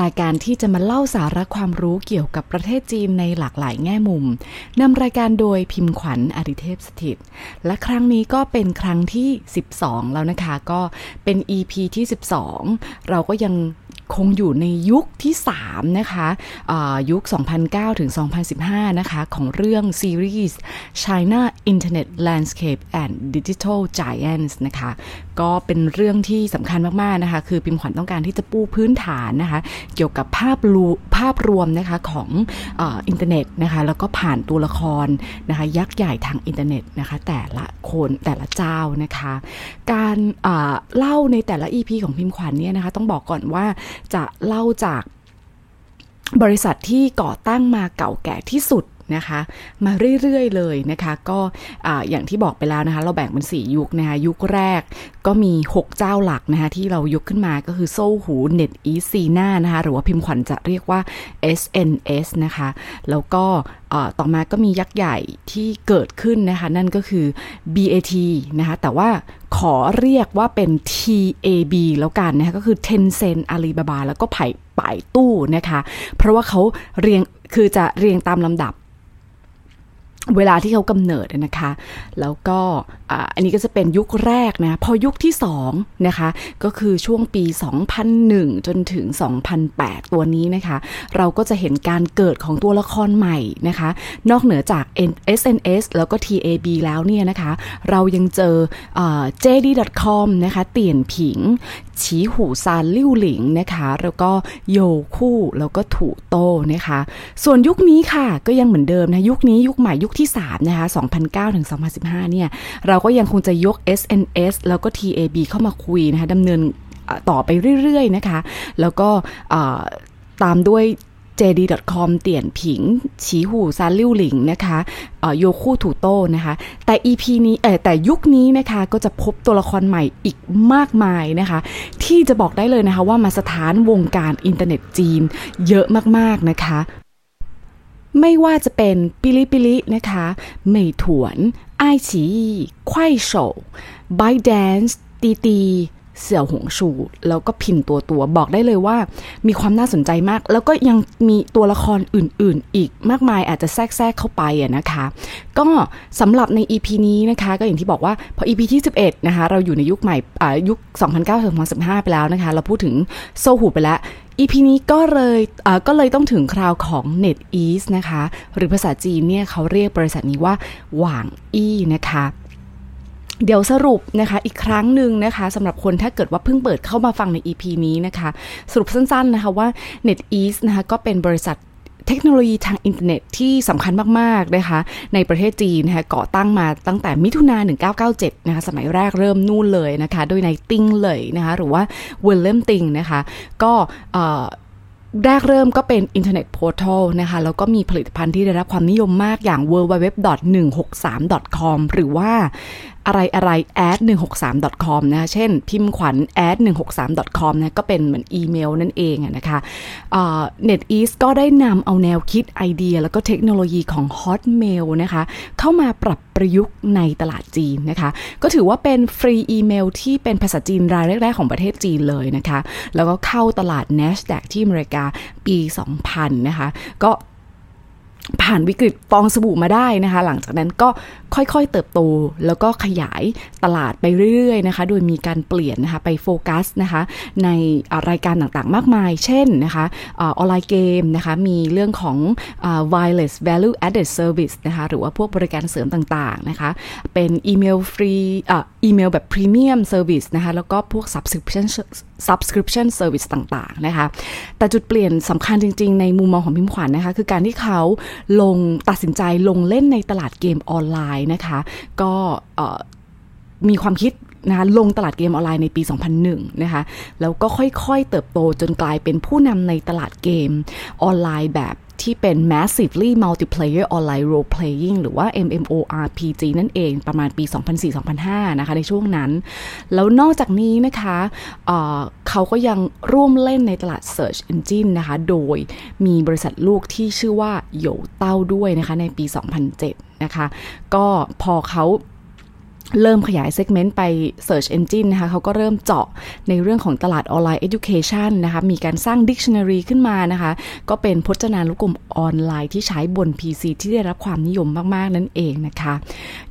รายการที่จะมาเล่าสาระความรู้เกี่ยวกับประเทศจีนในหลากหลายแง่มุมนำรายการโดยพิมพ์ขวัญอดิเทพสถิต และครั้งนี้ก็เป็นครั้งที่ 12 แล้วนะคะ ก็เป็น EP ที่ 12 เราก็ยัง คงอยู่ในยุคที่ 3 นะคะยุค 2009 ถึง 2015 นะคะ ของเรื่องซีรีส์ China Internet Landscape and Digital Giants นะคะ ก็เป็นเรื่องที่สำคัญมาก ๆ นะคะ คือพิมขวัญต้องการที่จะปูพื้นฐานนะคะ เกี่ยวกับภาพรูภาพรวมนะคะ ของออินเทอร์เน็ตนะคะ แล้วก็ผ่านตัวละครนะคะ ยักษ์ใหญ่ทางอินเทอร์เน็ตนะคะ แต่ละคนแต่ละเจ้านะคะ การเล่าในแต่ละ EP ของพิมขวัญเนี่ยนะคะ ต้องบอกก่อนว่าจะเล่าจากบริษัทที่ก่อตั้งมาเก่าแก่ที่สุด นะคะ มาเรื่อยๆเลยนะคะ ก็อย่างที่บอกไปแล้วนะคะ เราแบ่งเป็น 4 ยุคนะคะ ยุคแรกก็มี 6 เจ้าหลักนะคะที่เรายกขึ้นมาก็คือ Sohu NetEase Sina นะคะ หรือว่าพิมพ์ขวัญจะเรียกว่า SNS นะคะ แล้วก็ต่อมาก็มียักษ์ใหญ่ที่เกิดขึ้นนะคะ นั่นก็คือ BAT นะคะ แต่ว่าขอเรียกว่าเป็น TAB แล้วกันนะคะก็คือ Tencent Alibaba แล้วก็ไป่ Baidu นะคะ เพราะว่าเขาเรียงคือจะเรียงตามลำดับ เวลาที่เขากำเนิดนะคะ แล้วก็อันนี้ก็จะเป็นยุคแรกนะ พอยุคที่2นะคะ ก็คือช่วงปี 2001 จนถึง 2008 ตัวนี้นะคะ เราก็จะเห็นการเกิดของตัวละครใหม่นะคะ นอกเหนือจาก SNS แล้วก็ TAB แล้วเนี่ยนะคะ เรายังเจอ JD.com นะคะ เตียนผิง ฉีหูซานลิ่วหลิงนะคะ แล้วก็โยคู่ แล้วก็ถูโตนะคะ ส่วนยุคนี้ค่ะ ก็ยังเหมือนเดิมนะ ยุคนี้ยุคใหม่ยุคที่3นะคะ2009ถึง2015เนี่ยเราก็ยังคงจะยก SNS แล้วก็ TAB เข้ามาคุยนะคะดำเนินต่อไปเรื่อยๆนะคะ แล้วก็ตามด้วย JD.com เตี่ยนผิง ฉีหูซานลิ่วหลิงนะคะโยคู่ถูโต้นะคะ แต่ EP นี้เออแต่ยุคนี้นะคะก็จะพบตัวละครใหม่อีกมากมายนะคะ ที่จะบอกได้เลยนะคะว่ามาสะท้านวงการอินเทอร์เน็ตจีนเยอะมากๆนะคะ ไม่ว่าจะเป็น Bilibili นะคะ Meituan iQiyi Kuaishou ByteDance Didi Xiaohongshu แล้วก็ Pinduoduo บอกได้เลยว่า มีความน่าสนใจมาก แล้วก็ยังมีตัวละครอื่นๆ อีกมากมายอาจจะแทรกแทรกเข้าไปอะนะคะ ก็สำหรับใน EP นี้นะคะ ก็อย่างที่บอกว่าพอ EP ที่ 11 นะคะ เราอยู่ในยุคใหม่ยุค 2009-2015 ไปแล้วนะคะ เราพูดถึงโซหูไปแล้ว EP นี้ก็เลยก็เลยต้องถึงคราวของ NetEase นะคะ หรือภาษาจีนเนี่ยเขาเรียกบริษัทนี้ว่าหว่างอี้นะคะ เดี๋ยวสรุปนะคะอีกครั้งหนึ่งนะคะสำหรับคนถ้าเกิดว่าเพิ่งเปิดเข้ามาฟังใน EP นี้นะคะ สรุปสั้นๆนะคะว่า NetEase นะคะก็เป็นบริษัทเทคโนโลยีทางอินเทอร์เน็ตที่สำคัญมาก ๆ นะคะ ในประเทศจีนนะคะก่อตั้งมาตั้งแต่มิถุนา1997 นะคะ สมัยแรกเริ่มนู่นเลยนะคะ โดยนายติงเหล่ยนะคะ หรือว่า William Ding นะคะ ก็แรกเริ่มก็เป็นอินเทอร์เน็ต portal นะคะ แล้วก็มีผลิตภัณฑ์ที่ได้รับความนิยมมากอย่าง www.163.com หรือว่า อะไรอะไร at 163 com นะคะเช่น พิมพ์ขวัญ ad 163 com นะก็เป็นเหมือนอีเมลนั่นเองนะคะ NetEase ก็ได้นำเอาแนวคิดไอเดีย แล้วก็เทคโนโลยีของ Hotmail นะคะ เข้ามาปรับประยุกต์ในตลาดจีนนะคะ ก็ถือว่าเป็นฟรีอีเมลที่เป็นภาษาจีนรายแรก ๆ ของประเทศจีนเลยนะคะ แล้วก็เข้าตลาด NASDAQ ที่อเมริกาปี 2000 นะคะ ก็ผ่านวิกฤตฟองสบู่มาได้นะคะ หลังจากนั้นก็ ค่อยๆเติบโต แล้วก็ขยายตลาดไปเรื่อยๆนะคะ โดยมีการเปลี่ยนนะคะไปโฟกัสนะคะในรายการต่างๆมากมาย เช่นนะคะออนไลน์เกมนะคะมีเรื่องของ wireless value added service นะคะหรือว่าพวกบริการเสริมต่างๆนะคะเป็นอีเมลฟรีอีเมลแบบ premium service นะคะแล้วก็พวก subscription subscription service ต่างๆนะคะแต่จุดเปลี่ยนสำคัญจริง ๆ ในมุมมองของพิมพ์ขวัญนะคะคือการที่เขาลงตัดสินใจลงเล่นในตลาดเกมออนไลน์นะคะ ก็มีความคิดนะคะลงตลาดเกมออนไลน์ในปี 2001 นะคะ แล้วก็ค่อยๆ เติบโตจนกลายเป็นผู้นำในตลาดเกมออนไลน์แบบ ที่เป็น massively multiplayer online role playing หรือว่า MMORPG นั่นเองประมาณปี 2004-2005 นะคะในช่วงนั้น แล้วนอกจากนี้นะคะเเขาก็ยังร่วมเล่นในตลาด Search Engine นะคะ โดยมีบริษัทลูกที่ชื่อว่าโยเต้าด้วยนะคะในปี 2007 นะคะ ก็พอเขา เริ่มขยายเซกเมนต์ไป Search Engine นะคะเขาก็เริ่มเจาะในเรื่องของตลาดออนไลน์ Education นะคะ มีการสร้าง Dictionary ขึ้นมานะคะ ก็เป็นพจนานุกรมออนไลน์ที่ใช้บน PC ที่ได้รับความนิยมมาก ๆ นั่นเองนะคะ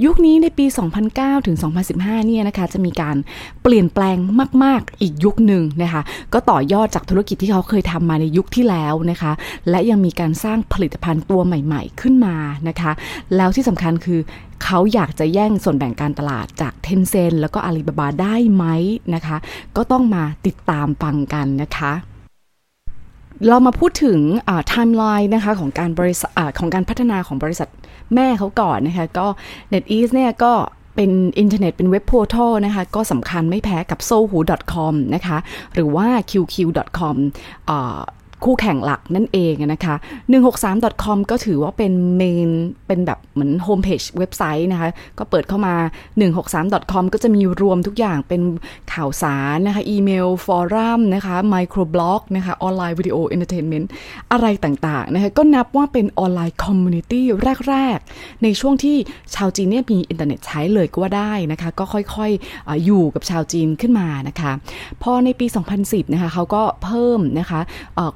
ยุคนี้ในปี 2009 ถึง 2015 เนี่ยนะคะ จะมีการเปลี่ยนแปลงมาก ๆ อีกยุคหนึ่งนะคะ ก็ต่อยอดจากธุรกิจที่เขาเคยทำมาในยุคที่แล้วนะคะ และยังมีการสร้างผลิตภัณฑ์ตัวใหม่ ๆ ขึ้นมานะคะ แล้วที่สำคัญคือเขาอยากจะแย่งส่วนแบ่งการตลาดจากเทนเซนแล้วก็อาลีบาบาได้ไหมนะคะ ก็ต้องมาติดตามฟังกันนะคะเรามาพูดถึงไทม์ไลน์นะคะของการบริษัทของการพัฒนาของบริษัทแม่เขาก่อนนะคะก็ NetEase เนี่ยก็เป็นอินเทอร์เน็ตเป็นเว็บ portal นะคะ ก็สำคัญไม่แพ้กับ sohu.com นะคะ หรือว่า qq.com คู่แข่งหลักนั่นเองนะคะ 163.com ก็ถือว่าเป็น main เป็นแบบเหมือนโฮมเพจเว็บไซต์นะคะ ก็เปิดเข้ามา 163.com ก็จะมีรวมทุกอย่างเป็นข่าวสารนะคะ อีเมล forum นะคะ microblog นะคะ ออนไลน์วิดีโอ entertainment อะไรต่างๆนะคะ ก็นับว่าเป็นออนไลน์ community แรก ๆ ในช่วงที่ชาวจีนเนี่ยมีอินเทอร์เน็ตใช้เลยก็ว่าได้นะคะ ก็ค่อยๆออยู่กับชาวจีนขึ้นมานะคะ พอในปี 2010 นะคะเขาก็เพิ่มนะคะ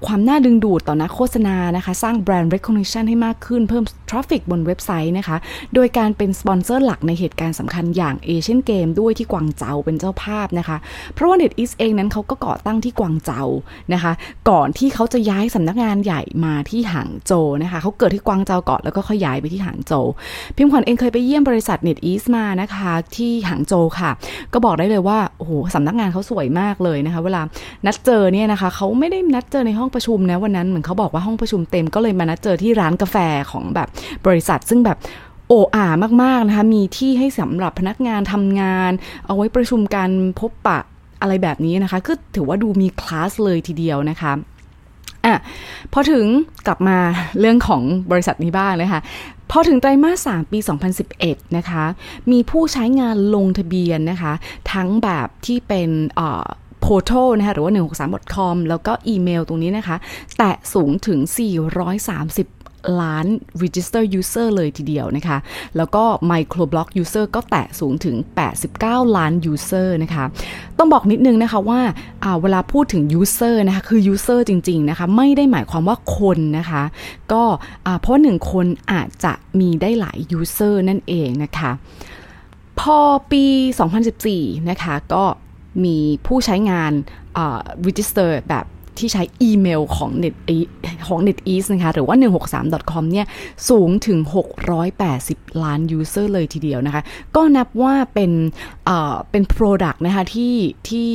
ความความน่าดึงดูดต่อนักโฆษณานะคะ สร้างแบรนด์ recognition ให้มากขึ้นเพิ่มtraffic บนเว็บไซต์นะคะ โดยการเป็นสปอนเซอร์หลักในเหตุการณ์สำคัญอย่าง Asian Games ด้วยที่กวางเจาเป็นเจ้าภาพนะคะ เพราะว่า NetEase เองนั้นเขาก็ก่อตั้งที่กวางเจานะคะ ก่อนที่เขาจะย้ายสำนักงานใหญ่มาที่หางโจนะคะเขาเกิดที่กวางเจาก่อนแล้วก็ขยายไปที่หางโจ พิมพ์ขวัญเองเคยไปเยี่ยมบริษัท NetEase มานะคะที่หางโจค่ะ ก็บอกได้เลยว่าโอ้โหสำนักงานเขาสวยมากเลยนะคะ เวลานัดเจอเนี่ยนะคะเขาไม่ได้นัดเจอในห้องประชุมชุมนะวันนั้นเหมือนเขาบอกว่าห้องประชุมเต็มก็เลยมานัดเจอที่ร้านกาแฟของแบบบริษัท ซึ่งแบบโอ้อามากๆนะคะ มีที่ให้สำหรับพนักงานทำงาน เอาไว้ประชุมกันพบปะอะไรแบบนี้นะคะก็ถือว่าดูมีคลาสเลยทีเดียวนะคะอะพอถึงกลับมาเรื่องของบริษัทนี้บ้างนะคะพอถึงไตรมาส 3 ปี 2011 นะคะ มีผู้ใช้งานลงทะเบียนนะคะ ทั้งแบบที่เป็น โพโทนะคะหรือว่า 163.com แล้วก็อีเมลตรงนี้นะคะ แตะสูงถึง 430ล้าน register user เลยทีเดียวนะคะ แล้วก็ microblog user ก็แตะสูงถึง 89 ล้าน user นะคะ ต้องบอกนิดนึงนะคะว่าเวลาพูดถึง user นะคะ คือ user จริง ๆ นะคะ ไม่ได้หมายความว่าคนนะคะ ก็เพราะหนึ่งคนอาจจะมีได้หลาย user นั่นเองนะคะ พอปี 2014 นะคะ ก็ มีผู้ใช้งาน register แบบที่ใช้อีเมลของ Net ของ NetEase นะคะ หรือว่า 163.com เนี่ย สูงถึง 680 ล้าน user เลยทีเดียวนะคะ ก็นับว่าเป็นเป็น product นะคะที่ที่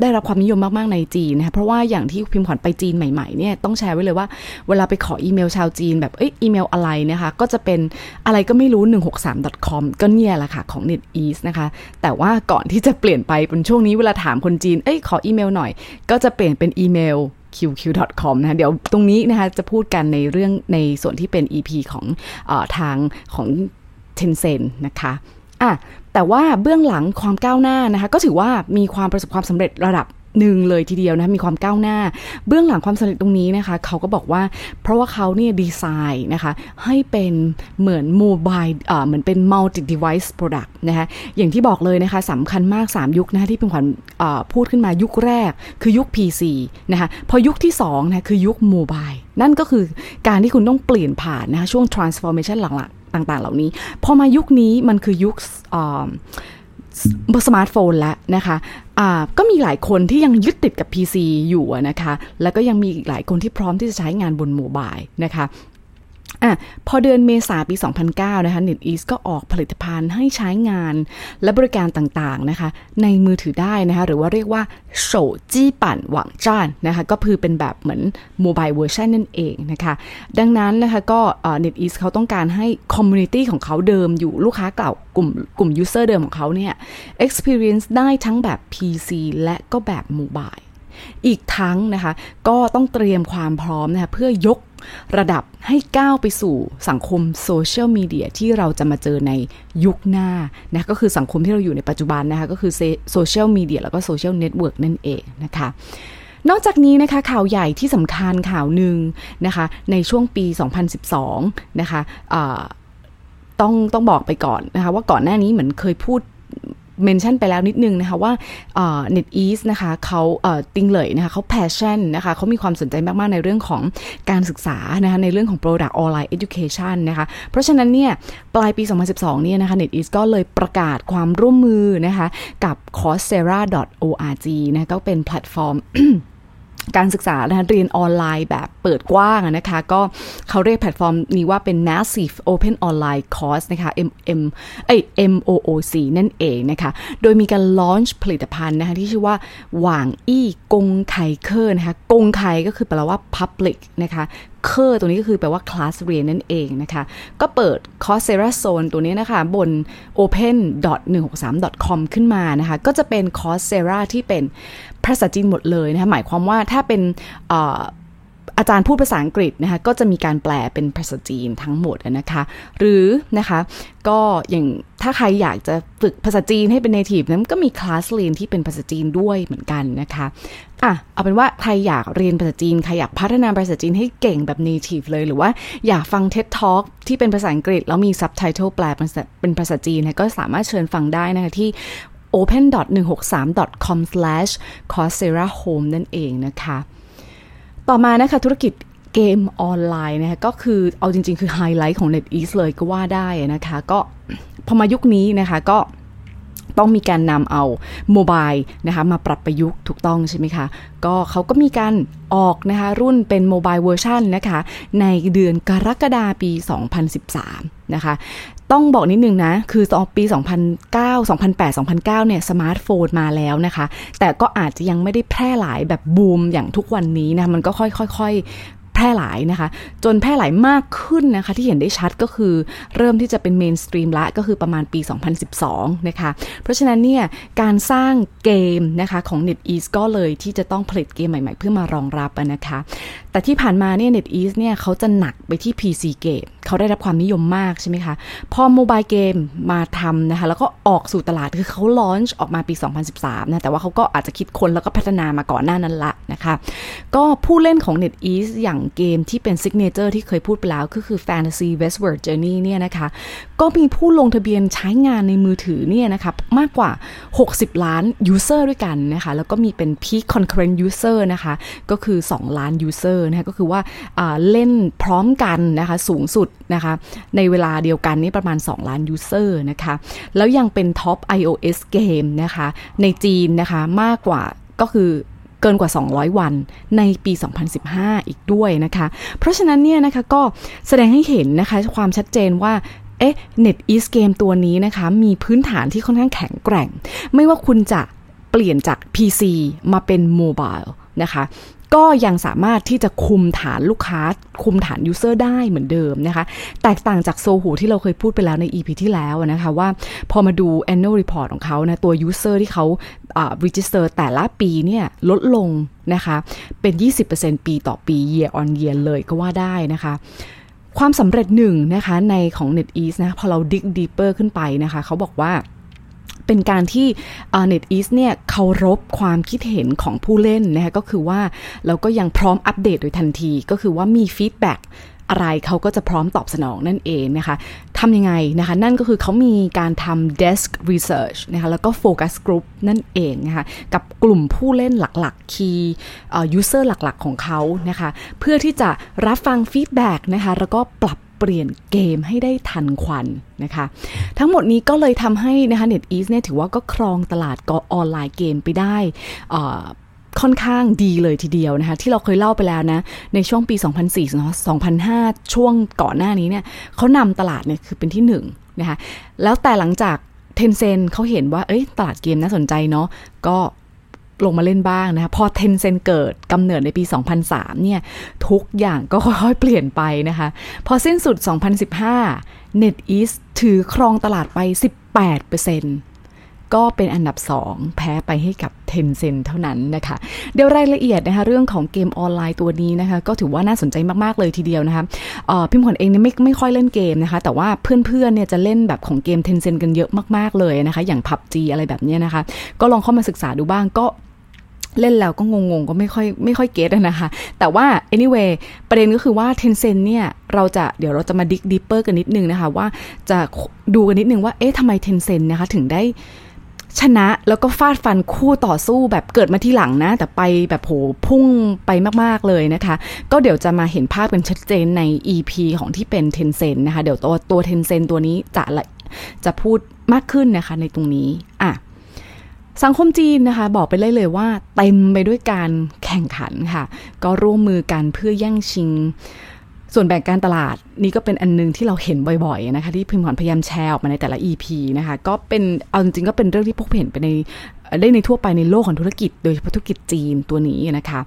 ได้รับความนิยมมาก ๆ ในจีนนะคะเพราะว่าอย่างที่พิมพ์ขวัญไปจีนใหม่ ๆ เนี่ยต้องแชร์ไว้เลยว่าเวลาไปขออีเมลชาวจีนแบบเอ้ยอีเมลอะไรนะคะก็จะเป็นอะไรก็ไม่รู้ 163.com ก็เนี่ยแหละค่ะของ NetEase นะคะ แต่ว่าก่อนที่จะเปลี่ยนไปเป็นช่วงนี้เวลาถามคนจีนเอ้ยขออีเมลหน่อย ก็จะเปลี่ยนเป็นอีเมล qq.com นะคะเดี๋ยวตรงนี้นะคะจะพูดกันในเรื่องในส่วนที่เป็น EP ของอทางของ Tencent นะคะ อะแต่ว่าเบื้องหลังความก้าวหน้านะคะ ก็ถือว่ามีความประสบความสำเร็จระดับหนึ่งเลยทีเดียวนะมีความก้าวหน้า เบื้องหลังความสำเร็จตรงนี้นะคะ เขาก็บอกว่าเพราะว่าเขาเนี่ยดีไซน์นะคะ ให้เป็นเหมือน mobile เอ่อเหมือนเป็น multi device product นะคะอย่างที่บอกเลยนะคะสำคัญมาก 3 ยุคนะคะที่พิมพ์ขวัญพูดขึ้นมายุคแรกคือยุค PC นะคะพอยุคที่2นะคือยุค mobile นั่นก็คือการที่คุณต้องเปลี่ยนผ่านนะคะช่วง transformation หลัง ต่างๆ เหล่านี้ พอมายุคนี้มันคือยุคสมาร์ทโฟนแล้วนะคะก็มีหลายคนที่ยังยึดติดกับ PC อยู่นะคะ แล้วก็ยังมีอีกหลายคนที่พร้อมที่จะใช้งานบน mobile นะคะ อะพอเดือนเมษาปี 2009 นะคะ NetEase ก็ออกผลิตภัณฑ์ให้ใช้งานและบริการต่างๆนะคะ ในมือถือได้นะคะ หรือว่าเรียกว่า手机版网站 นะคะ ก็คือเป็นแบบเหมือน mobile version นั่นเองนะคะ ดังนั้นนะคะก็ NetEase เขาต้องการให้ community ของเขาเดิมอยู่ลูกค้าเก่ากลุ่มกลุ่ม user เดิมของเขาเนี่ย experience ได้ทั้งแบบ PC และก็แบบ mobile อีกทั้งนะคะ ก็ต้องเตรียมความพร้อมนะคะเพื่อยก ระดับให้ก้าวไปสู่สังคมโซเชียลมีเดียที่เราจะมาเจอในยุคหน้านะก็คือสังคมที่เราอยู่ในปัจจุบันนะคะก็คือโซเชียลมีเดียแล้วก็ social network นั่นเองนะคะนอกจากนี้นะคะข่าวใหญ่ที่สำคัญข่าวหนึ่งนะคะในช่วงปี 2012 นะคะต้องต้องบอกไปก่อนนะคะว่าก่อนหน้านี้เหมือนเคยพูด mention ไปแล้วนิดนึงนะคะว่า NetEase นะคะเขาติงเหล่ยนะคะเขา passion นะคะเขามีความสนใจมาก ๆ ในเรื่องของการศึกษานะคะในเรื่องของ Product Online Education นะคะเพราะฉะนั้นเนี่ยปลายปี 2012 เนี่ยนะคะ NetEase ก็เลยประกาศความร่วมมือนะคะกับ coursera.org นะก็เป็นแพลตฟอร์ม การศึกษานะคะเรียนออนไลน์แบบเปิดกว้างนะคะ ก็เขาเรียกแพลตฟอร์มนี้ว่าเป็น massive open online course นะคะ M M เอ้ย MOOC นั่นเองนะคะ โดยมีการ launch ผลิตภัณฑ์นะคะที่ชื่อว่า网易公开课นะคะ 公开ก็คือแปลว่า public นะคะ课 ตัวนี้ก็คือแปลว่าคลาสเรียนนั่นเองนะคะ ก็เปิด c o r s e r a Zone ตัวนี้นะคะ บน open.163.com ขึ้นมานะคะ ก็จะเป็น c o r s e r a ที่เป็นภาษาจีนหมดเลยนะคะ หมายความว่าถ้าเป็นอาจารย์พูดภาษาอังกฤษนะคะ ก็จะมีการแปลเป็นภาษาจีนทั้งหมดนะคะ หรือนะคะ ก็อย่างถ้าใครอยากจะฝึกภาษาจีนให้เป็น native นั้นก็มีคลาสเรียนที่เป็นภาษาจีนด้วยเหมือนกันนะคะ อะเอาเป็นว่าใครอยากเรียนภาษาจีนใครอยากพัฒนาภาษาจีนให้เก่งแบบ native เลย หรือว่าอยากฟัง TED Talk ที่เป็นภาษาอังกฤษ แล้วมี subtitle แปลเป็นภาษาจีนก็สามารถเชิญฟังได้นะคะที่ open.163.com/coursera home นั่นเองนะคะ ต่อมานะคะธุรกิจเกมออนไลน์นะคะก็คือเอาจริง ๆ คือไฮไลท์ของ NetEase เลยก็ว่าได้นะคะ ก็พอมายุคนี้นะคะก็ ต้องมีการนำเอา mobile นะคะมาปรับประยุกต์ถูกต้องใช่ไหมคะ ก็เขาก็มีการออกนะคะรุ่นเป็น mobile version นะคะในเดือนกรกฎาปี 2013 นะคะต้องบอกนิดนึงนะ คือปี 2009 2008 2009 เนี่ย สมาร์ทโฟนมาแล้วนะคะ แต่ก็อาจจะยังไม่ได้แพร่หลายแบบบูมอย่างทุกวันนี้นะ มันก็ค่อยแพร่หลายนะคะ จนแพร่หลายมากขึ้นนะคะ ที่เห็นได้ชัดก็คือเริ่มที่จะเป็น mainstream ละก็คือประมาณปี 2012 นะคะ เพราะฉะนั้นเนี่ยการสร้างเกมนะคะของ NetEase ก็เลยที่จะต้องผลิตเกมใหม่ๆ เพื่อมารองรับนะคะ แต่ที่ผ่านมาเนี่ย NetEase เนี่ยเขาจะหนักไปที่ PC เกมเขาได้รับความนิยมมากใช่ไหมคะ พอ mobile เกมมาทำนะคะ แล้วก็ออกสู่ตลาดคือเขา launch ออกมาปี 2013 นะ แต่ว่าเขาก็อาจจะคิดค้นแล้วก็พัฒนามาก่อนหน้านั้นละนะคะ ก็ผู้เล่นของ NetEase อย่างเกมที่เป็น signature ที่เคยพูดไปแล้วก็คือ Fantasy Westward Journey เนี่ยนะคะก็มีผู้ลงทะเบียนใช้งานในมือถือเนี่ยนะคะมากกว่า 60 ล้าน user ด้วยกันนะคะแล้วก็มีเป็น peak concurrent user นะคะก็คือ 2 ล้าน user นะคะก็คือว่าเล่นพร้อมกันนะคะสูงสุดนะคะในเวลาเดียวกันนี่ประมาณ 2 ล้าน user นะคะแล้วยังเป็น top iOS game นะคะในจีนนะคะมากกว่าก็คือ เกินกว่า 200 วันในปี 2015 อีกด้วยนะคะ เพราะฉะนั้นเนี่ยนะคะก็แสดงให้เห็นนะคะความชัดเจนว่าเอ๊ะ Net East Game ตัวนี้นะคะ มีพื้นฐานที่ค่อนข้างแข็งแกร่ง ไม่ว่าคุณจะเปลี่ยนจาก PC มาเป็นโมบายนะคะ ก็ยังสามารถที่จะคุมฐานลูกค้า คุมฐาน user ได้เหมือนเดิมนะคะ แตกต่างจาก Sohu ที่เราเคยพูดไปแล้วใน EP ที่แล้วนะคะว่าพอมาดู annual report ของเขานะตัว user ที่เขา register แต่ละปีเนี่ยลดลงนะคะ เป็น 20%ปีต่อปี year on year เลยก็ว่าได้นะคะความสำเร็จหนึ่งนะคะในของ NetEase นะพอเรา dig deeper ขึ้นไปนะคะ เขาบอกว่า เป็นการที่ NetEase เนี่ยเคารพความคิดเห็นของผู้เล่นนะคะก็คือว่าเราก็ยังพร้อมอัปเดตโดยทันที ก็คือว่ามี feedback อะไรเขาก็จะพร้อมตอบสนองนั่นเองนะคะทำยังไงนะคะ นั่นก็คือเขามีการทำ desk research นะคะแล้วก็ focus group นั่นเองนะคะกับกลุ่มผู้เล่นหลักๆ key user หลักๆ ของเขานะคะ เพื่อที่จะรับฟัง feedback นะคะแล้วก็ปรับ เปลี่ยนเกมให้ได้ทันควันนะคะ ทั้งหมดนี้ก็เลยทำให้นะคะ NetEase เนี่ยถือว่าก็ครองตลาดก็ออนไลน์เกมไปได้ค่อนข้างดีเลยทีเดียวนะคะ ที่เราเคยเล่าไปแล้วนะ ในช่วงปี 2004 2005 ช่วงก่อนหน้านี้เนี่ยเขานำตลาดเนี่ยคือเป็นที่1นนะคะ แล้วแต่หลังจากเทนเซนเขาเห็นว่า เอ้ย ตลาดเกมน่าสนใจเนาะ ก็ ลงมาเล่นบ้างนะคะพอเทนเซนเกิดกำเนิดในปี 2003 เนี่ย ทุกอย่างก็ค่อยๆเปลี่ยนไปนะคะ พอสิ้นสุด 2015 NetEase ถือครองตลาดไป 18%ก็เป็นอันดับ 2 แพ้ไปให้กับ Tencent เท่านั้นนะคะ เดี๋ยวรายละเอียดนะคะเรื่องของเกมออนไลน์ตัวนี้นะคะ ก็ถือว่าน่าสนใจมาก ๆ เลยทีเดียวนะคะพิมพ์ขวัญเองเนี่ยไม่ไม่ค่อยเล่นเกมนะคะ แต่ว่าเพื่อน ๆ เนี่ยจะเล่นแบบของเกม Tencent กันเยอะมาก ๆ เลยนะคะ อย่าง PUBG อะไรแบบนี้นะคะ ก็ลองเข้ามาศึกษาดูบ้างก็ เล่นแล้วก็งงๆ ก็ไม่ค่อยไม่ค่อยเก็ตนะคะ แต่ว่า anyway ประเด็นก็คือว่า Tencent เนี่ย เราจะเดี๋ยวเราจะมาดิกดิปเปอร์กันนิดนึงนะคะ ว่าจะดูกันนิดนึงว่า เอ๊ะทำไม Tencent นะคะ ถึงได้ชนะแล้วก็ฟาดฟันคู่ต่อสู้แบบเกิดมาที่หลังนะ แต่ไปแบบโหพุ่งไปมาก ๆ เลยนะคะ ก็เดี๋ยวจะมาเห็นภาพเป็นชัดเจนใน EP ของที่เป็น Tencent นะคะ เดี๋ยวตัวตัว Tencent ตัวนี้จะจะพูดมากขึ้นนะคะในตรงนี้อะ สังคมจีนนะคะบอกไปเลยเลยว่าเต็มไปด้วยการแข่งขันค่ะ ก็ร่วมมือกันเพื่อแย่งชิง ส่วนแบ่งการตลาดนี่ก็เป็นอันนึงที่เราเห็นบ่อยๆนะคะที่พิมพ์ขวัญพยายามแชร์ออกมาในแต่ละ EP นะคะก็เป็นเอาจริงๆก็เป็นเรื่องที่พบเห็นไปในได้ในทั่วไปในโลกของธุรกิจ โดยเฉพาะธุรกิจจีนตัวนี้นะคะ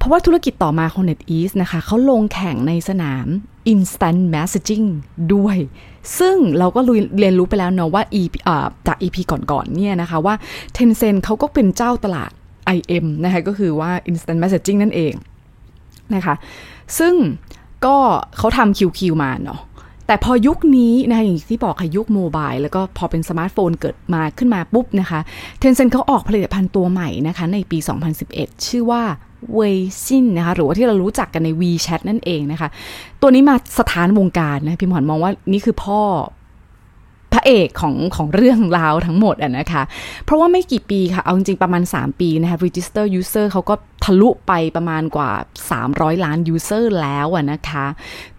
เพราะว่าธุรกิจต่อมาของ NetEase นะคะเขาลงแข่งในสนาม Instant Messaging ด้วย ซึ่งเราก็เรียนรู้ไปแล้วเนาะว่า EP จาก EP ก่อนๆเนี่ยนะคะว่า Tencent เขาก็เป็นเจ้าตลาด IM นะคะก็คือว่า Instant Messaging นั่นเองนะคะซึ่งก็เขาทำ QQ มาเนาะแต่พอยุคนี้นะคะอย่างที่บอกค่ะยุค mobile แล้วก็พอเป็นสมาร์ทโฟนเกิดมาขึ้นมาปุ๊บนะคะ Tencent เขาออกผลิตภัณฑ์ตัวใหม่นะคะในปี 2011 ชื่อว่า 微信นะคะหรือว่าที่เรารู้จักกันใน WeChat นั่นเองนะคะ ตัวนี้มาสถานวงการนะพี่หมอนมองว่านี่คือพ่อ พระเอกของของเรื่องราวทั้งหมดอะนะคะ เพราะว่าไม่กี่ปีค่ะ เอาจริงๆประมาณ 3 ปีนะคะ register user เขาก็ทะลุไปประมาณกว่า 300 ล้าน user แล้วอะนะคะ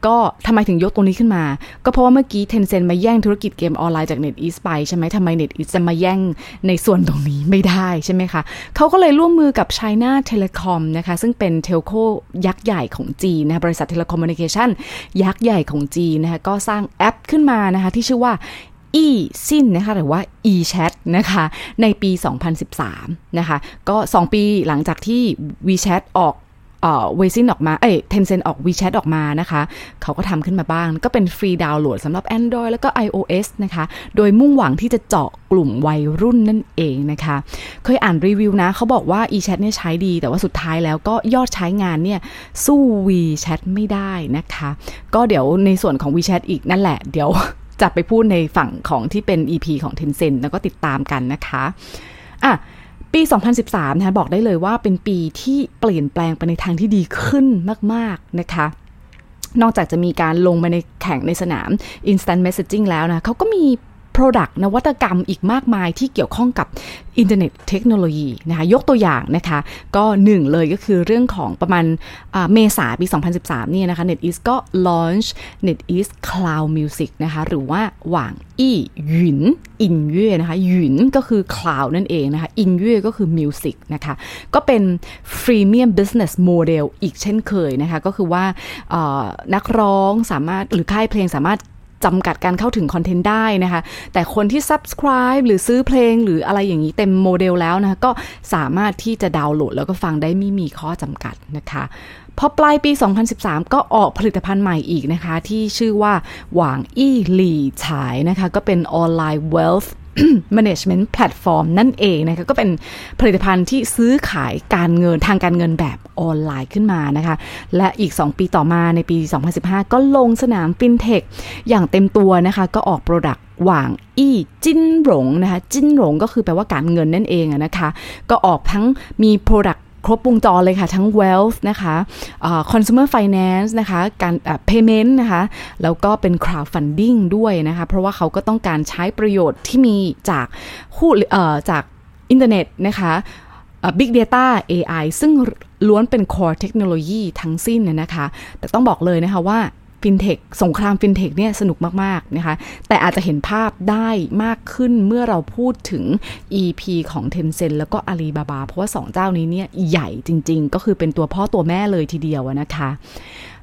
ก็ทำไมถึงยกตรงนี้ขึ้นมา ก็เพราะว่าเมื่อกี้ Tencent มาแย่งธุรกิจเกมออนไลน์จาก NetEase ไปใช่ไหมทำไม NetEase จะมาแย่งในส่วนตรงนี้ไม่ได้ใช่ไหมคะเขาก็เลยร่วมมือกับ China Telecom นะคะ ซึ่งเป็นเทลโคยักษ์ใหญ่ของจีนนะบริษัท telecommunication ยักษ์ใหญ่ของจีนนะคะก็สร้างแอปขึ้นมานะคะที่ชื่อว่า e ซินนะคะหรือว่า e chat นะคะในปี 2013 นะคะก็ 2 ปีหลังจากที่ WeChat ออก微信ออกมา เอ้ย Tencent ออก WeChat ออกมานะคะ เขาก็ทำขึ้นมาบ้าง ก็เป็น free download สำหรับ Android แล้วก็ iOS นะคะ โดยมุ่งหวังที่จะเจาะกลุ่มวัยรุ่นนั่นเองนะคะ เคยอ่านรีวิวนะ เขาบอกว่า eChat เนี่ยใช้ดี แต่ว่าสุดท้ายแล้วก็ยอดใช้งานเนี่ย สู้ WeChat ไม่ได้นะคะ ก็เดี๋ยวในส่วนของ WeChat อีกนั่นแหละ เดี๋ยว จะไปพูดในฝั่งของที่เป็น EP ของ Tencent แล้วก็ติดตามกันนะคะอะปี 2013นะคะบอกได้เลยว่าเป็นปีที่เปลี่ยนแปลงไปในทางที่ดีขึ้นมาก ๆ นะคะ นอกจากจะมีการลงมาในแข่งในสนาม Instant Messaging แล้วนะเขาก็มี Product นวัตกรรมอีกมากมายที่เกี่ยวข้องกับอินเทอร์เน็ตเทคโนโลยีนะคะยกตัวอย่างนะคะก็หนึ่งเลยก็คือเรื่องของประมาณเมษาปี 2013 เนี่ยนะคะ NetEase ก็ launch NetEase Cloud Music นะคะหรือว่า网易云音乐นะคะ云ก็คือ Cloud นั่นเองนะคะ音乐ก็คือ Music นะคะก็เป็น Freemium Business Model อีกเช่นเคยนะคะก็คือว่านักร้องสามารถหรือค่ายเพลงสามารถ จำกัดการเข้าถึงคอนเทนต์ได้นะคะ แต่คนที่ subscribe หรือซื้อเพลงหรืออะไรอย่างนี้เต็มโมเดลแล้วนะคะ ก็สามารถที่จะดาวน์โหลดแล้วก็ฟังได้ไม่มีข้อจำกัดนะคะพอปลายปี 2013 ก็ออกผลิตภัณฑ์ใหม่อีกนะคะ ที่ชื่อว่า网易理财นะคะ ก็เป็นออนไลน์ wealth management platform นั่นเองนะคะก็เป็นผลิตภัณฑ์ที่ซื้อขายการเงินทางการเงินแบบออนไลน์ขึ้นมานะคะ และอีก 2 ปีต่อมาในปี 2015 ก็ลงสนามฟินเทคอย่างเต็มตัวนะคะ ก็ออก product 网易金融นะคะ 金融ก็คือแปลว่าการเงินนั่นเองนะคะ ก็ออกทั้งมี product ครบวงจรเลยค่ะ ทั้ง wealth นะคะ consumer finance นะคะ การ payment นะคะ แล้วก็เป็น crowdfunding ด้วยนะคะ เพราะว่าเขาก็ต้องการใช้ประโยชน์ที่มีจากคู่จากอินเทอร์เน็ตนะคะ Big Data AI ซึ่งล้วนเป็น core เทคโนโลยีทั้งสิ้นนะคะ แต่ต้องบอกเลยนะคะว่า ฟินเทคสงครามฟินเทคเนี่ยสนุกมากๆนะคะแต่อาจจะเห็นภาพได้มากขึ้นเมื่อเราพูดถึง EP ของ Tencent แล้วก็ Alibaba เพราะว่า 2 เจ้านี้เนี่ยใหญ่จริง ๆ ก็คือเป็นตัวพ่อตัวแม่เลยทีเดียวนะคะ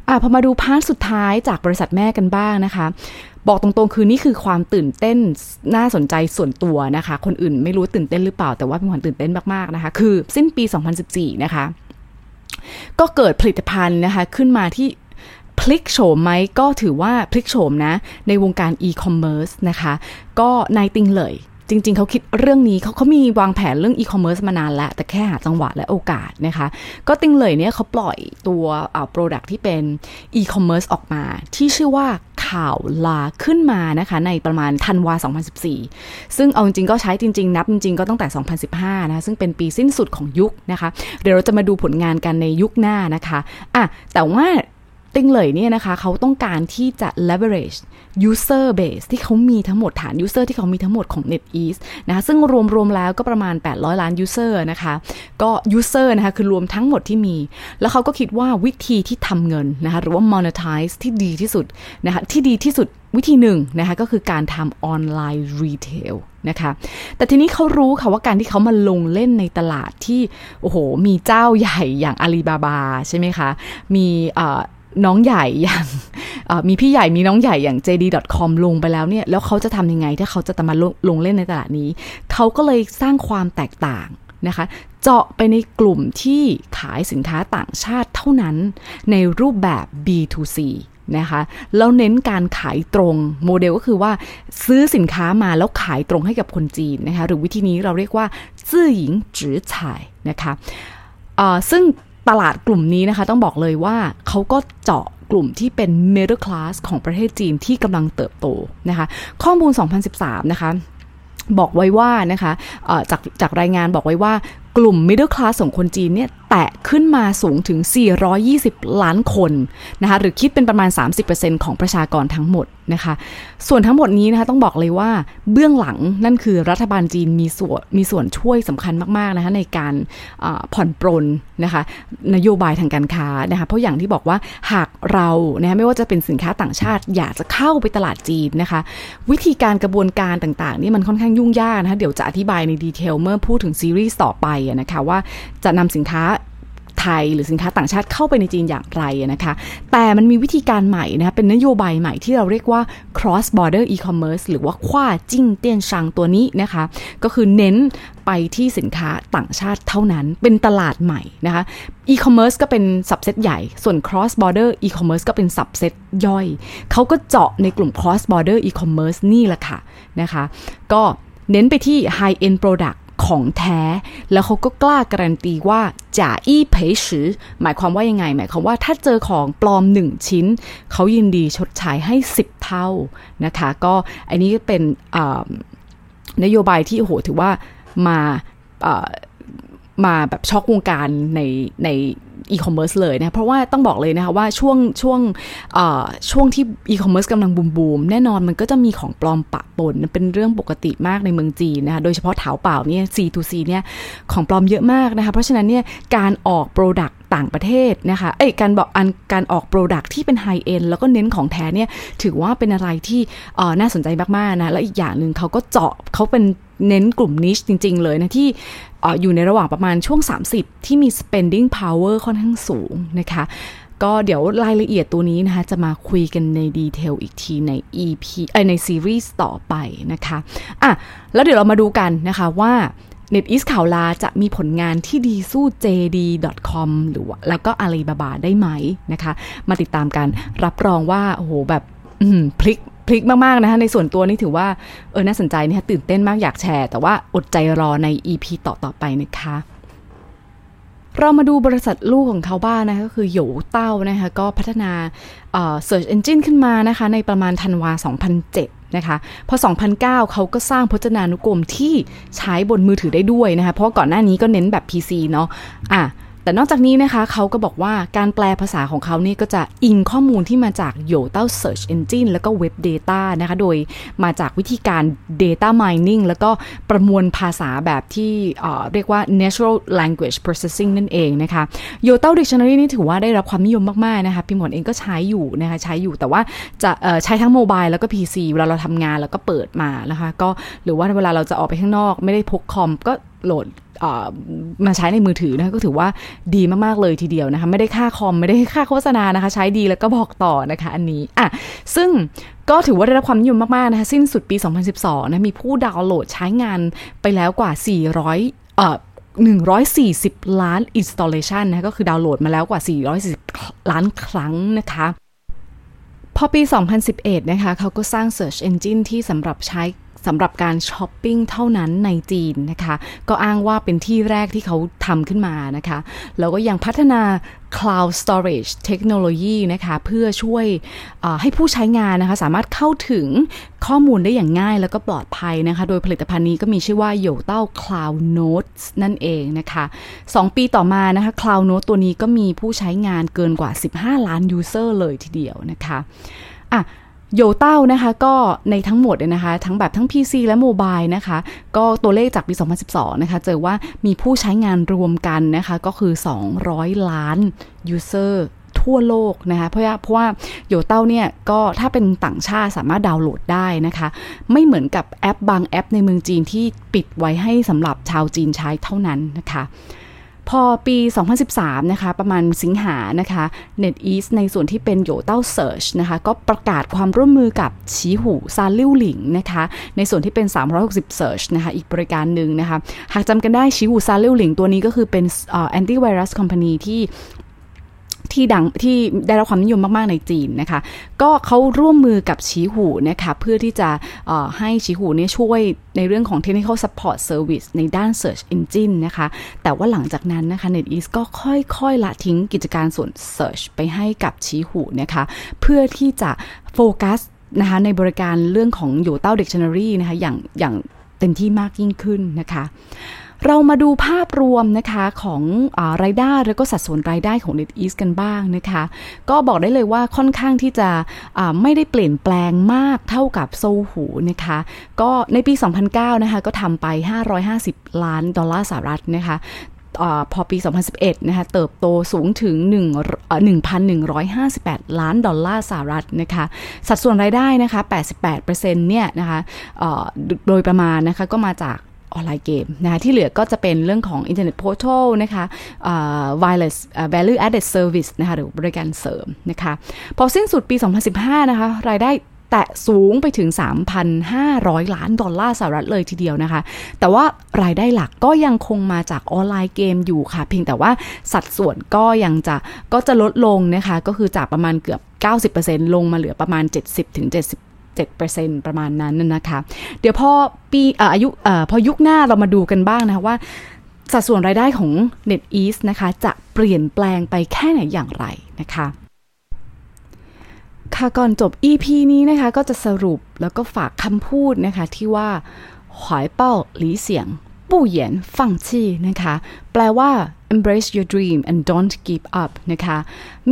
อะพอมาดู part สุดท้ายจากบริษัทแม่กันบ้างนะคะ บอกตรงๆ คือนี่คือความตื่นเต้นน่าสนใจส่วนตัวนะคะ คนอื่นไม่รู้ตื่นเต้นหรือเปล่า แต่ว่าเป็นความตื่นเต้นมากๆนะคะ คือสิ้นปี 2014 นะคะ ก็เกิดผลิตภัณฑ์นะคะขึ้นมาที่ พลิกโฉมไหมก็ถือว่าพลิกโฉมนะ ในวงการอีคอมเมิร์ซนะคะ ก็นายติงเลยจริง ๆ เขาคิดเรื่องนี้เขาเขามีวางแผนเรื่องอีคอมเมิร์ซมานานแล้ว แต่แค่หาจังหวะและโอกาสนะคะ ก็ติงเลยเนี่ยเขาปล่อยตัวอ่า product ที่เป็นอีคอมเมิร์ซออกมา ที่ชื่อว่าข่าวลาขึ้นมานะคะ ในประมาณธันวา 2014 ซึ่งเอาจริงๆก็ใช้จริง ๆ นับจริง ๆ ก็ตั้งแต่ 2015 นะคะซึ่งเป็นปีสิ้นสุดของยุคนะคะ เดี๋ยวเราจะมาดูผลงานกันในยุคหน้านะคะอะแต่ว่า ติงเลยเนี่ยนะคะเขาต้องการที่จะ leverage user base ที่เขามีทั้งหมดฐาน user ที่เขามีทั้งหมดของ NetEase นะคะซึ่งรวมๆแล้วก็ประมาณ 800 ล้าน user นะคะก็ user นะคะคือรวมทั้งหมดที่มี แล้วเขาก็คิดว่าวิธีที่ทำเงินนะคะหรือว่า monetize ที่ดีที่สุดนะคะที่ดีที่สุดวิธีหนึ่งนะคะก็คือการทำ online retail นะคะแต่ทีนี้เขารู้ค่ะว่าการที่เขามาลงเล่นในตลาดที่ โอ้โห มีเจ้าใหญ่อย่างอาลีบาบาใช่ไหมคะ มี น้องใหญ่อย่างมีพี่ใหญ่มีน้องใหญ่อย่าง JD.com ลงไปแล้วเนี่ยแล้วเขาจะทำยังไงถ้าเขาจะตมาลงลงเล่นในตลาดนี้ เขาก็เลยสร้างความแตกต่างนะคะ เจาะไปในกลุ่มที่ขายสินค้าต่างชาติเท่านั้นในรูปแบบ B2C นะคะแล้วเน้นการขายตรงโมเดลก็คือว่าซื้อสินค้ามาแล้วขายตรงให้กับคนจีนนะคะหรือวิธีนี้เราเรียกว่าจื้อหญิงจื้อฉายนะคะซึ่ง ตลาดกลุ่มนี้นะคะ ต้องบอกเลยว่าเขาก็เจาะกลุ่มที่เป็น middle class ของประเทศจีนที่กำลังเติบโตนะคะ ข้อมูล 2013 นะคะ บอกไว้ว่านะคะจากจากรายงานบอกไว้ว่ากลุ่ม middle class ของคนจีนเนี่ยแตะขึ้นมาสูงถึง 420 ล้านคนนะคะหรือคิดเป็นประมาณ 30%ของประชากรทั้งหมดนะคะ ส่วนทั้งหมดนี้นะคะต้องบอกเลยว่าเบื้องหลังนั่นคือรัฐบาลจีนมีส่วนมีส่วนช่วยสำคัญมากๆนะคะในการผ่อนปรนนะคะนโยบายทางการค้านะคะเพราะอย่างที่บอกว่าหากเรานะะไม่ว่าจะเป็นสินค้าต่างชาติ อยากจะเข้าไปตลาดจีนนะคะ วิธีการกระบวนการต่างๆนี่มันค่อนข้างยุ่งยากนะคะเดี๋ยวจะอธิบายในดีเทลเมื่อพูดถึงซีรีส์ต่อไปนะคะว่าจะนำสินค้า ไทยหรือสินค้าต่างชาติเข้าไปในจีนอย่างไรนะคะ แต่มันมีวิธีการใหม่นะคะเป็นนโยบายใหม่ที่เราเรียกว่า cross border e-commerce หรือว่าคว้าจิ้งเตี้ยนชังตัวนี้นะคะ ก็คือเน้นไปที่สินค้าต่างชาติเท่านั้นเป็นตลาดใหม่นะคะ e-commerce ก็เป็นสับเซตใหญ่ ส่วน cross border e-commerce ก็เป็นสับเซตย่อย เขาก็เจาะในกลุ่ม cross border e-commerce นี่แหละค่ะนะคะ ก็เน้นไปที่ high end product ของแท้ แล้วเขาก็กล้าการันตีว่าจ่าอี้เผยชือหมายความว่ายังไง หมายความว่าถ้าเจอของปลอมหนึ่งชิ้น เขายินดีชดใช้ให้ 10 เท่านะคะ ก็อันนี้เป็นนโยบายที่โหถือว่ามามาแบบช็อกวงการในใน อีคอมเมิร์ซเลยนะเพราะว่าต้องบอกเลยนะคะว่าช่วงช่วงช่วงที่อีคอมเมิร์ซกำลังบูมบูมแน่นอนมันก็จะมีของปลอมปะปนเป็นเรื่องปกติมากในเมืองจีนนะคะโดยเฉพาะเถาเป่าเนี่ย C2C เนี่ยของปลอมเยอะมากนะคะเพราะฉะนั้นเนี่ยการออก product ต่างประเทศนะคะ เอ้ย การบอกอันการออก product ที่เป็น high-end แล้วก็เน้นของแท้เนี่ย ถือว่าเป็นอะไรที่น่าสนใจมาก ๆ นะ และอีกอย่างหนึ่งเขาก็เจาะเขาเป็น เน้นกลุ่มนิชจริง ๆ เลยนะที่อยู่ในระหว่างประมาณช่วง 30 ที่มี spending power ค่อนข้างสูงนะคะก็เดี๋ยวรายละเอียดตัวนี้นะคะ จะมาคุยกันในดีเทลอีกทีใน EP เอ้ในซีรีส์ต่อไปนะคะอะแล้วเดี๋ยวเรามาดูกันนะคะว่า NetEase ข่าวลาจะมีผลงานที่ดีสู้ JD.com หรือว่าแล้วก็ Alibaba ได้ไหมนะคะ มาติดตามกันรับรองว่า โอ้โห แบบพลิก พลิกมากๆนะคะในส่วนตัวนี่ถือว่าเออน่าสนใจนะคะตื่นเต้นมากอยากแชร์ แต่ว่าอดใจรอใน EP ต่อๆไปนะคะเรามาดูบริษัทลูกของเขาบ้างนะคะก็คือโยเต้านะคะก็พัฒนาเอ่อ search engine ขึ้นมานะคะในประมาณธันวา 2007 นะคะ พอ 2009 เขาก็สร้างพจนานุกรมที่ใช้บนมือถือได้ด้วยนะคะ เพราะก่อนหน้านี้ก็เน้นแบบ PC เนาะอะ แต่นอกจากนี้นะคะเขาก็บอกว่าการแปลภาษาของเขานี่ก็จะอิงข้อมูลที่มาจากโยเต้า Search Engine แล้วก็ Web Data นะคะ โดยมาจากวิธีการ Data Mining แล้วก็ประมวลภาษาแบบที่เรียกว่า Natural Language Processing นั่นเองนะคะโยเต้า Dictionary นี่ถือว่าได้รับความนิยมมาก ๆ นะคะพิมพ์ผลเองก็ใช้อยู่นะคะใช้อยู่แต่ว่าจะใช้ทั้งโมบายแล้วก็ PC เวลาเราทำงานแล้วก็เปิดมานะคะก็หรือว่าเวลาเราจะออกไปข้างนอก ไม่ได้พกคอมก็โหลด มาใช้ในมือถือนะคะก็ถือว่าดีมากๆเลยทีเดียวนะคะไม่ได้ค่าคอมไม่ได้ค่าโฆษณานะคะ ใช้ดีแล้วก็บอกต่อนะคะอันนี้อะซึ่งก็ถือว่าได้รับความนิยมมาก ๆ นะคะ สิ้นสุดปี 2012 นะ มีผู้ดาวน์โหลดใช้งานไปแล้วกว่า 400เอ่อ140 ล้าน installation นะ ก็คือดาวน์โหลดมาแล้วกว่า 440 ล้านครั้งนะคะพอปี 2011 นะคะเขาก็สร้าง Search Engine ที่สำหรับใช้ สำหรับการช้อปปิ้งเท่านั้นในจีนนะคะ ก็อ้างว่าเป็นที่แรกที่เขาทำขึ้นมานะคะ แล้วก็ยังพัฒนา cloud storage เทคโนโลยีนะคะเพื่อช่วยให้ผู้ใช้งานนะคะสามารถเข้าถึงข้อมูลได้อย่างง่ายแล้วก็ปลอดภัยนะคะ โดยผลิตภัณฑ์นี้ก็มีชื่อว่าโยเต้า Cloud Notes นั่นเองนะคะ 2 ปีต่อมานะคะ Cloud Notes ตัวนี้ก็มีผู้ใช้งานเกินกว่า 15 ล้าน user เลยทีเดียวนะคะอะ โยเต้านะคะก็ในทั้งหมดเนะคะ ทั้งแบบทั้ง PC และโมบายนะคะ ก็ตัวเลขจากปี 2012 นะคะ เจอว่ามีผู้ใช้งานรวมกันนะคะ ก็คือ 200 ล้านยูเซอร์ทั่วโลกนะคะเพราะว่าเพราะว่าโยเต้าเนี่ยก็ถ้าเป็นต่างชาติสามารถดาวน์โหลดได้นะคะ ไม่เหมือนกับแอปบางแอปในเมืองจีนที่ปิดไว้ให้สำหรับชาวจีนใช้เท่านั้นนะคะ พอปี 2013 นะคะ ประมาณสิงหานะคะ NetEase ในส่วนที่เป็นโยเต้า Search นะคะ ก็ประกาศความร่วมมือกับชีหูซาลิ่วหลิงนะคะ ในส่วนที่เป็น 360 Search นะคะ อีกบริการหนึ่งนะคะ หากจำกันได้ชีหูซาลิ่วหลิงตัวนี้ก็คือเป็นแอนตี้ไวรัสคอมพานีที่ ที่ดังที่ได้รับความนิยมมาก ๆ ในจีนนะคะ ก็เขาร่วมมือกับชีหูนะคะเพื่อที่จะให้ชีหูเนี่ยช่วยในเรื่องของ technical support service ในด้าน search engine นะคะ แต่ว่าหลังจากนั้นนะคะ NetEase ก็ค่อย ๆ ละทิ้งกิจการส่วน search ไปให้กับชีหูนะคะ เพื่อที่จะโฟกัสนะคะในบริการเรื่องของโยเต้า dictionary นะคะอย่างอย่างเต็มที่มากยิ่งขึ้นนะคะ เรามาดูภาพรวมนะคะของอรายได้แล้วก็สัดส่วนรายได้ของ NetEase กันบ้างนะคะ ก็บอกได้เลยว่าค่อนข้างที่จะไม่ได้เปลี่ยนแปลงมากเท่ากับโซหูนะคะ ก็ในปี 2009 นะคะ ก็ทำไป 550 ล้านดอลลาร์สหรัฐนะคะอพอปี 2011 นะคะ เติบโตสูงถึง 1,158 ล้านดอลลาร์สหรัฐนะคะ สัดส่วนรายได้นะคะ 88%เนี่ยนะคะโดยประมาณนะคะ ก็มาจาก ออนไลน์เกมนะคะที่เหลือก็จะเป็นเรื่องของ Internet Portal นะคะ wireless value added service นะคะหรือบริการเสริมนะคะพอสิ้นสุดปี 2015 นะคะ รายได้แตะสูงไปถึง 3,500 ล้านดอลลาร์สหรัฐเลยทีเดียวนะคะ แต่ว่ารายได้หลักก็ยังคงมาจากออนไลน์เกมอยู่ค่ะ เพียงแต่ว่าสัดส่วนก็ยังจะก็จะลดลงนะคะ ก็คือจากประมาณเกือบ 90%ลงมาเหลือประมาณ 70-70 7%ประมาณนั้นนะคะ เดี๋ยวพอปีอายุพอยุคหน้าเรามาดูกันบ้างนะคะว่าสัดส่วนรายได้ของ NetEase นะคะ จะเปลี่ยนแปลงไปแค่ไหนอย่างไรนะคะค่ะก่อนจบ EP นี้นะคะ ก็จะสรุปแล้วก็ฝากคำพูดนะคะที่ว่าหอยเป้าหลีเสียง ปู่เหยียนฟังชี่นะคะ แปลว่า embrace your dream and don't give up นะคะ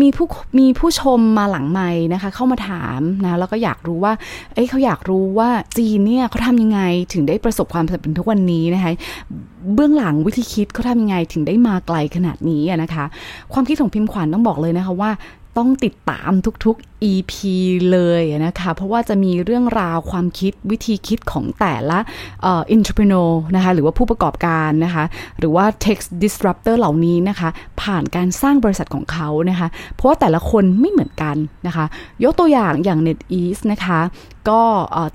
มีผู้มีผู้ชมมาหลังไม้นะคะ เข้ามาถามนะ แล้วก็อยากรู้ว่า เอ้เขาอยากรู้ว่าจีนเนี่ยเขาทำยังไงถึงได้ประสบความสำเร็จทุกวันนี้นะคะ เบื้องหลังวิธีคิดเขาทำยังไงถึงได้มาไกลขนาดนี้นะคะ ความคิดของพิมพ์ขวัญต้องบอกเลยนะคะว่า ต้องติดตามทุกๆ EP เลยนะคะเพราะว่าจะมีเรื่องราวความคิดวิธีคิดของแต่ละอ่อ entrepreneur นะคะหรือว่าผู้ประกอบการนะคะหรือว่า text disruptor เหล่านี้นะคะผ่านการสร้างบริษัทของเขานะคะเพราะว่าแต่ละคนไม่เหมือนกันนะคะยกตัวอย่างอย่าง NetEase นะคะก็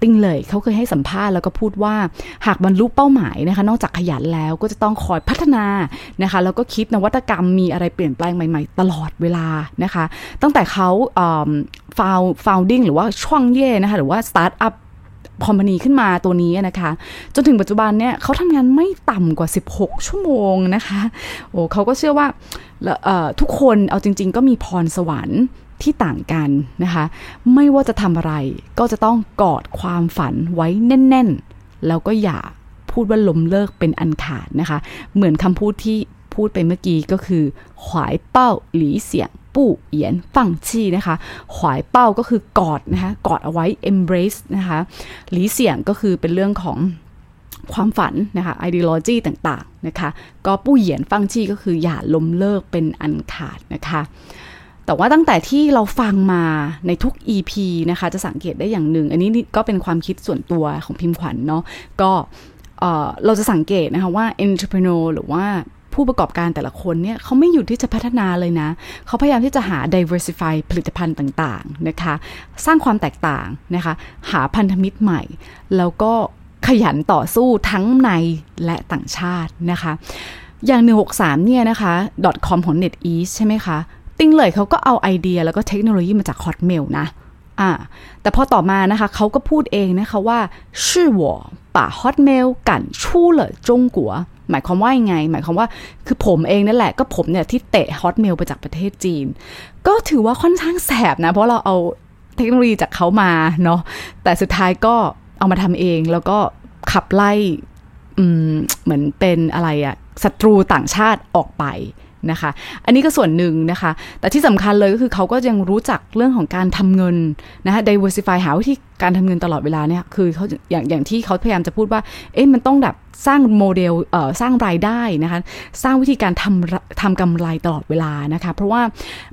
ติ้งเลยเขาเคยให้สัมภาษณ์แล้วก็พูดว่าหากบรรลุเป้าหมายนะคะนอกจากขยันแล้วก็จะต้องคอยพัฒนานะคะแล้วก็คิดนวัตกรรมมีอะไรเปลี่ยนแปลงใหม่ ๆ ตลอดเวลานะคะตั้งแต่เขา found founding หรือว่า 创业 นะคะหรือว่า startup company ขึ้นมาตัวนี้นะคะ จนถึงปัจจุบันเนี่ยเขาทำงานไม่ต่ำกว่า 16 ชั่วโมงนะคะโอ้เขาก็เชื่อว่าทุกคนเอาจริง ๆ ก็มีพรสวรรค์ที่ต่างกันนะคะ ไม่ว่าจะทำอะไรก็จะต้องกอดความฝันไว้แน่น ๆ แล้วก็อย่าพูดว่าล้มเลิกเป็นอันขาดนะคะ เหมือนคำพูดที่พูดไปเมื่อกี้ก็คือหวายเป้าหลีเสียง ปู่เหยียนฟังชีนะคะหวายเป้าก็คือกอดนะคะกอดเอาไว้ embrace นะคะหลีเสียงก็คือเป็นเรื่องของความฝันนะคะ ideology ต่างๆนะคะก็ปู้เหยียนฟังชี่ก็คืออย่าล้มเลิกเป็นอันขาดนะคะแต่ว่าตั้งแต่ที่เราฟังมาในทุก EP นะคะจะสังเกตได้อย่างหนึ่ง อันนี้ก็เป็นความคิดส่วนตัวของพิมพ์ขวัญเนาะก็เราจะสังเกตนะคะว่า entrepreneur หรือว่า ผู้ประกอบการแต่ละคนเนี่ยเขาไม่หยุดที่จะพัฒนาเลยนะ เขาพยายามที่จะหา diversify ผลิตภัณฑ์ต่างๆนะคะ สร้างความแตกต่างนะคะ หาพันธมิตรใหม่ แล้วก็ขยันต่อสู้ทั้งในและต่างชาตินะคะ อย่าง 163 เนี่ยนะคะ .com ของ NetEase ใช่ไหมคะ ติ้งเลยเขาก็เอาไอเดียแล้วก็เทคโนโลยีมาจาก Hotmail นะ่าแต่พอต่อมานะคะเขาก็พูดเองนะคะว่า是我把 Hotmail 赶出了中国หมายความว่ายังไง หมายความว่าคือผมเองนั่นแหละก็ผมเนี่ยที่เตะ Hotmail ไปจากประเทศจีน ก็ถือว่าค่อนข้างแสบนะ เพราะเราเอาเทคโนโลยีจากเขามาเนาะแต่สุดท้ายก็เอามาทำเองแล้วก็ขับไล่เหมือนเป็นอะไรอะศัตรูต่างชาติออกไป นะคะ อันนี้ก็ส่วนหนึ่งนะคะ แต่ที่สำคัญเลยก็คือเขาก็ยังรู้จักเรื่องของการทำเงินนะคะ diversify หาวิธีการทำเงินตลอดเวลาเนี่ยคือเขาอย่างอย่างที่เขาพยายามจะพูดว่า เอ๊ะมันต้องแบบสร้างโมเดลเอ่อสร้างรายได้นะคะ สร้างวิธีการทำทำกำไรตลอดเวลานะคะ เพราะว่า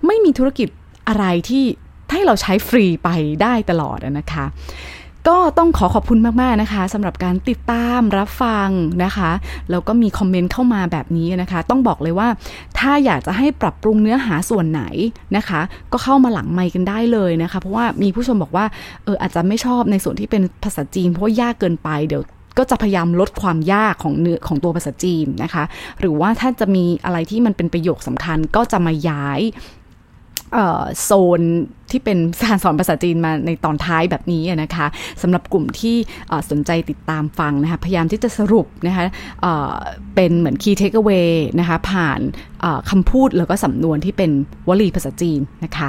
ไม่มีธุรกิจอะไรที่ให้เราใช้ฟรีไปได้ตลอดนะคะ ก็ต้องขอขอบคุณมาก ๆ นะคะสำหรับการติดตามรับฟังนะคะ แล้วก็มีคอมเมนต์เข้ามาแบบนี้นะคะ ต้องบอกเลยว่า ถ้าอยากจะให้ปรับปรุงเนื้อหาส่วนไหนนะคะ ก็เข้ามาหลังไมค์กันได้เลยนะคะ เพราะว่ามีผู้ชมบอกว่าเอออาจจะไม่ชอบในส่วนที่เป็นภาษาจีน เพราะยากเกินไปเดี๋ยวก็จะพยายามลดความยากของเนื้อของตัวภาษาจีนนะคะ หรือว่าถ้าจะมีอะไรที่มันเป็นประโยคสำคัญก็จะมาย้าย โซนที่เป็นการสอนภาษาจีนมาในตอนท้ายแบบนี้นะคะสำหรับกลุ่มที่สนใจติดตามฟังนะคะพยายามที่จะสรุปนะคะเป็นเหมือน key takeaway นะคะผ่านคำพูดแล้วก็สำนวนที่เป็นวลีภาษาจีนนะคะ